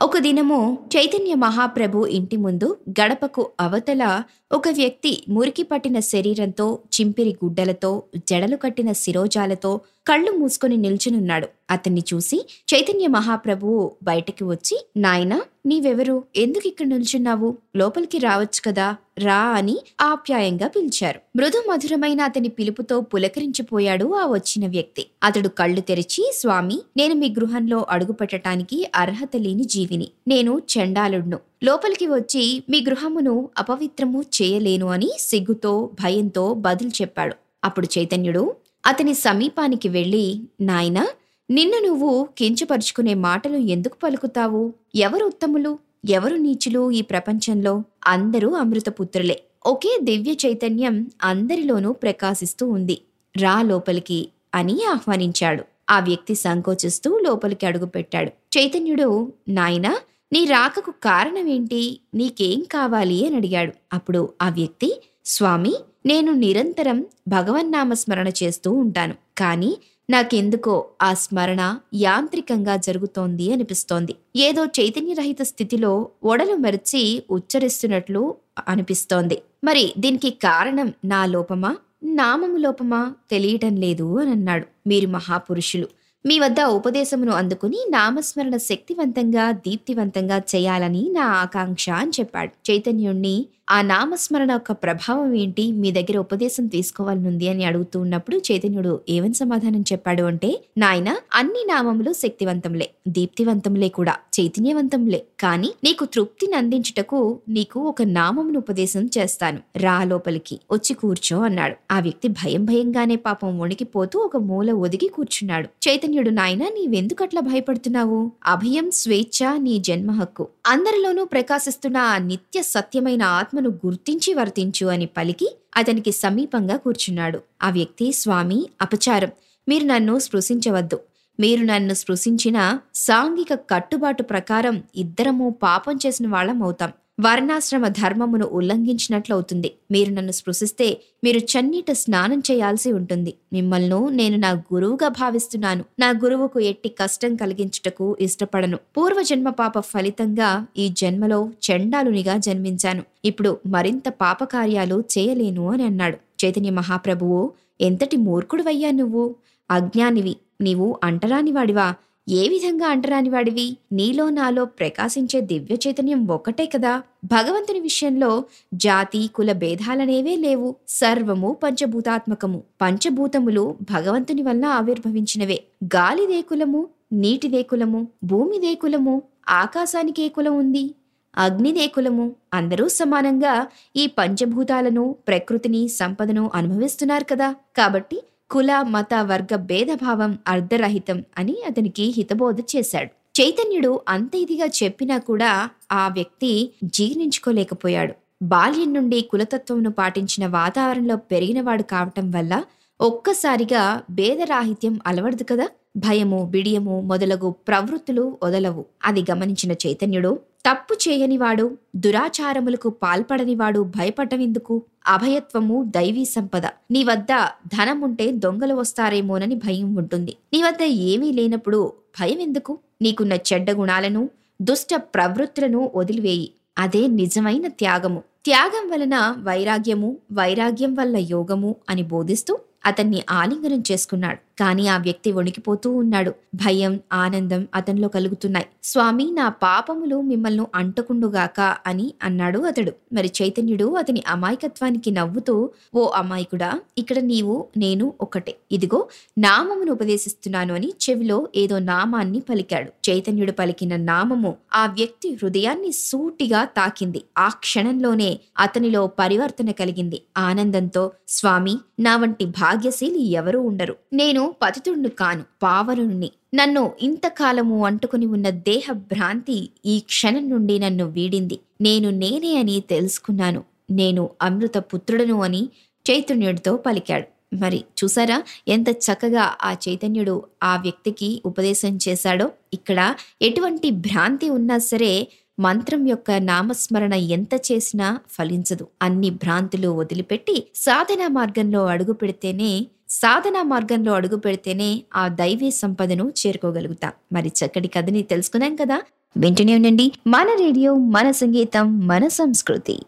ఒక దినము చైతన్య మహాప్రభు ఇంటి ముందు గడపకు అవతల ఒక వ్యక్తి మురికి పట్టిన శరీరంతో చింపిరి గుడ్డలతో జడలు కట్టిన శిరోజాలతో కళ్ళు మూసుకొని నిల్చునున్నాడు. అతన్ని చూసి చైతన్య మహాప్రభువు బయటికి వచ్చి నాయనా నీవెవరు? ఎందుకు ఇక్కడ నిల్చున్నావు? లోపలికి రావచ్చు కదా? రా అని ఆప్యాయంగా పిలిచారు. మృదు మధురమైన అతని పిలుపుతో పులకరించిపోయాడు ఆ వచ్చిన వ్యక్తి. అతడు కళ్ళు తెరిచి స్వామి నేను మీ గృహంలో అడుగుపెట్టడానికి అర్హత లేని జీవిని. నేను చండాలుడ్ను. లోపలికి వచ్చి మీ గృహమును అపవిత్రము చేయలేను అని సిగ్గుతో భయంతో బదులు చెప్పాడు. అప్పుడు చైతన్యుడు అతని సమీపానికి వెళ్ళి నాయనా నిన్ను నువ్వు కించపరుచుకునే మాటలు ఎందుకు పలుకుతావు? ఎవరు ఉత్తములు? ఎవరు నీచులు ఈ ప్రపంచంలో? అందరూ అమృతపుత్రులే. ఒకే దివ్య చైతన్యం అందరిలోనూ ప్రకాశిస్తూ ఉంది. రా లోపలికి అని ఆహ్వానించాడు. ఆ వ్యక్తి సంకోచిస్తూ లోపలికి అడుగుపెట్టాడు చైతన్యుడు నాయనా నీ రాకకు కారణమేంటి? నీకేం కావాలి? అని అడిగాడు. అప్పుడు ఆ వ్యక్తి స్వామి నేను నిరంతరం భగవన్నామస్మరణ చేస్తూ ఉంటాను. కానీ నాకెందుకో ఆ స్మరణ యాంత్రికంగా జరుగుతోంది అనిపిస్తోంది. ఏదో చైతన్యరహిత స్థితిలో ఒడలు మెరిచి ఉచ్చరిస్తున్నట్లు అనిపిస్తోంది. మరి దీనికి కారణం నా లోపమా? నామము లోపమా? తెలియటం లేదు అని అన్నాడు మీరు మహాపురుషులు. మీ వద్ద ఉపదేశమును అందుకుని నామస్మరణ శక్తివంతంగా దీప్తివంతంగా చేయాలని నా ఆకాంక్ష అని చెప్పాడు. చైతన్యుణ్ణి ఆ నామస్మరణ యొక్క ప్రభావం ఏంటి? మీ దగ్గర ఉపదేశం తీసుకోవాలనుంది అని అడుగుతూ ఉన్నప్పుడు చైతన్యుడు ఏమని సమాధానం చెప్పాడు అంటే నాయన అన్ని నామములు శక్తివంతంలే దీప్తివంతంలే కూడా చైతన్యవంతంలే. కానీ నీకు తృప్తిని అందించుటకు నీకు ఒక నామమును ఉపదేశం చేస్తాను. రా లోపలికి వచ్చి కూర్చో అన్నాడు. ఆ వ్యక్తి భయం భయంగానే పాపం వణికిపోతూ ఒక మూల ఒదిగి కూర్చున్నాడు. చైతన్యుడు నాయన నీవెందుకట్లా భయపడుతున్నావు? అభయం స్వేచ్ఛ నీ జన్మ హక్కు. అందరిలోనూ ప్రకాశిస్తున్న ఆ నిత్య సత్యమైన ఆత్మను గుర్తించి వర్తించు అని పలికి అతనికి సమీపంగా కూర్చున్నాడు. ఆ వ్యక్తి స్వామి అపచారం. మీరు నన్ను స్పృశించవద్దు. మీరు నన్ను స్పృశించిన సాంఘిక కట్టుబాటు ప్రకారం ఇద్దరము పాపం చేసిన వాళ్ళం అవుతాం వర్ణాశ్రమ ధర్మమును ఉల్లంఘించినట్లవుతుంది. మీరు నన్ను స్పృశిస్తే మీరు చన్నీట స్నానం చేయాల్సి ఉంటుంది. మిమ్మల్ని నేను నా గురువుగా భావిస్తున్నాను. నా గురువుకు ఎట్టి కష్టం కలిగించుటకు ఇష్టపడను. పూర్వజన్మ పాప ఫలితంగా ఈ జన్మలో చండాలునిగా జన్మించాను. ఇప్పుడు మరింత పాపకార్యాలు చేయలేను అని అన్నాడు. చైతన్య మహాప్రభువు ఎంతటి మూర్ఖుడువయ్యా నువ్వు? అజ్ఞానివి. నీవు అంటరానివాడివా? ఏ విధంగా అంటరానివాడివి నీలో నాలో ప్రకాశించే దివ్య చైతన్యం ఒక్కటే కదా. భగవంతుని విషయంలో జాతి కుల భేదాలనేవే లేవు. సర్వము పంచభూతాత్మకము. పంచభూతములు భగవంతుని వల్ల ఆవిర్భవించినవే. గాలిదే కులము నీటిదే కులము భూమిదే కులము ఆకాశానికి ఏ కులం ఉంది. అగ్నిదే కులము. అందరూ సమానంగా ఈ పంచభూతాలను ప్రకృతిని సంపదను అనుభవిస్తున్నారు కదా. కాబట్టి కుల మత వర్గ భేదభావం అర్ధరహితం అని అతనికి హితబోధ చేశాడు. చైతన్యుడు అంత ఇదిగా చెప్పినా కూడా ఆ వ్యక్తి జీర్ణించుకోలేకపోయాడు. బాల్యం నుండి కులతత్వంను పాటించిన వాతావరణంలో పెరిగినవాడు కావటం వల్ల ఒక్కసారిగా భేదరాహిత్యం అలవడదు కదా? భయము బిడియము మొదలగు ప్రవృత్తులు వదలవు. అది గమనించిన చైతన్యుడు తప్పు చేయనివాడు దురాచారములకు పాల్పడనివాడు భయపడమెందుకు అభయత్వము దైవీ సంపద. నీ వద్ద ధనముంటే దొంగలు వస్తారేమోనని భయం ఉంటుంది. నీ వద్ద ఏమీ లేనప్పుడు భయం ఎందుకు? నీకున్న చెడ్డ గుణాలను దుష్ట ప్రవృత్తులను వదిలివేయి. అదే నిజమైన త్యాగము. త్యాగం వలన వైరాగ్యము వైరాగ్యం వల్ల యోగము అని బోధిస్తూ అతన్ని ఆలింగనం చేసుకున్నాడు. కానీ ఆ వ్యక్తి వణికిపోతూ ఉన్నాడు. భయం ఆనందం అతనిలో కలుగుతున్నాయి. స్వామి నా పాపములు మిమ్మల్ని అంటకుండుగాక అని అన్నాడు అతడు. మరి చైతన్యుడు అతని అమాయకత్వానికి నవ్వుతూ ఓ అమాయకుడా ఇక్కడ నీవు నేను ఒకటే ఇదిగో నామమును ఉపదేశిస్తున్నాను అని చెవిలో ఏదో నామాన్ని పలికాడు. చైతన్యుడు పలికిన నామము ఆ వ్యక్తి హృదయాన్ని సూటిగా తాకింది. ఆ క్షణంలోనే అతనిలో పరివర్తన కలిగింది. ఆనందంతో స్వామి నా వంటి భాగ్యశీలి ఎవరూ ఉండరు. నేను పతితుణ్ణి కాను పావరుణ్ణి. నన్ను ఇంతకాలము అంటుకుని ఉన్న దేహ భ్రాంతి ఈ క్షణం నుండి నన్ను వీడింది. నేను నేనే అని తెలుసుకున్నాను. నేను అమృత పుత్రుడను అని చైతన్యుడితో పలికాడు. మరి చూసారా ఎంత చక్కగా ఆ చైతన్యుడు ఆ వ్యక్తికి ఉపదేశం చేశాడో? ఇక్కడ ఎటువంటి భ్రాంతి ఉన్నా సరే మంత్రం యొక్క నామస్మరణ ఎంత చేసినా ఫలించదు. అన్ని భ్రాంతులు వదిలిపెట్టి సాధనా మార్గంలో అడుగు పెడితేనే సాధనా మార్గంలో అడుగు పెడితేనే ఆ దైవీ సంపదను చేరుకోగలుగుతాం. మరి చక్కటి కథని తెలుసుకున్నాం కదా? వింటూనే ఉండండి. మన రేడియో మన సంగీతం మన సంస్కృతి.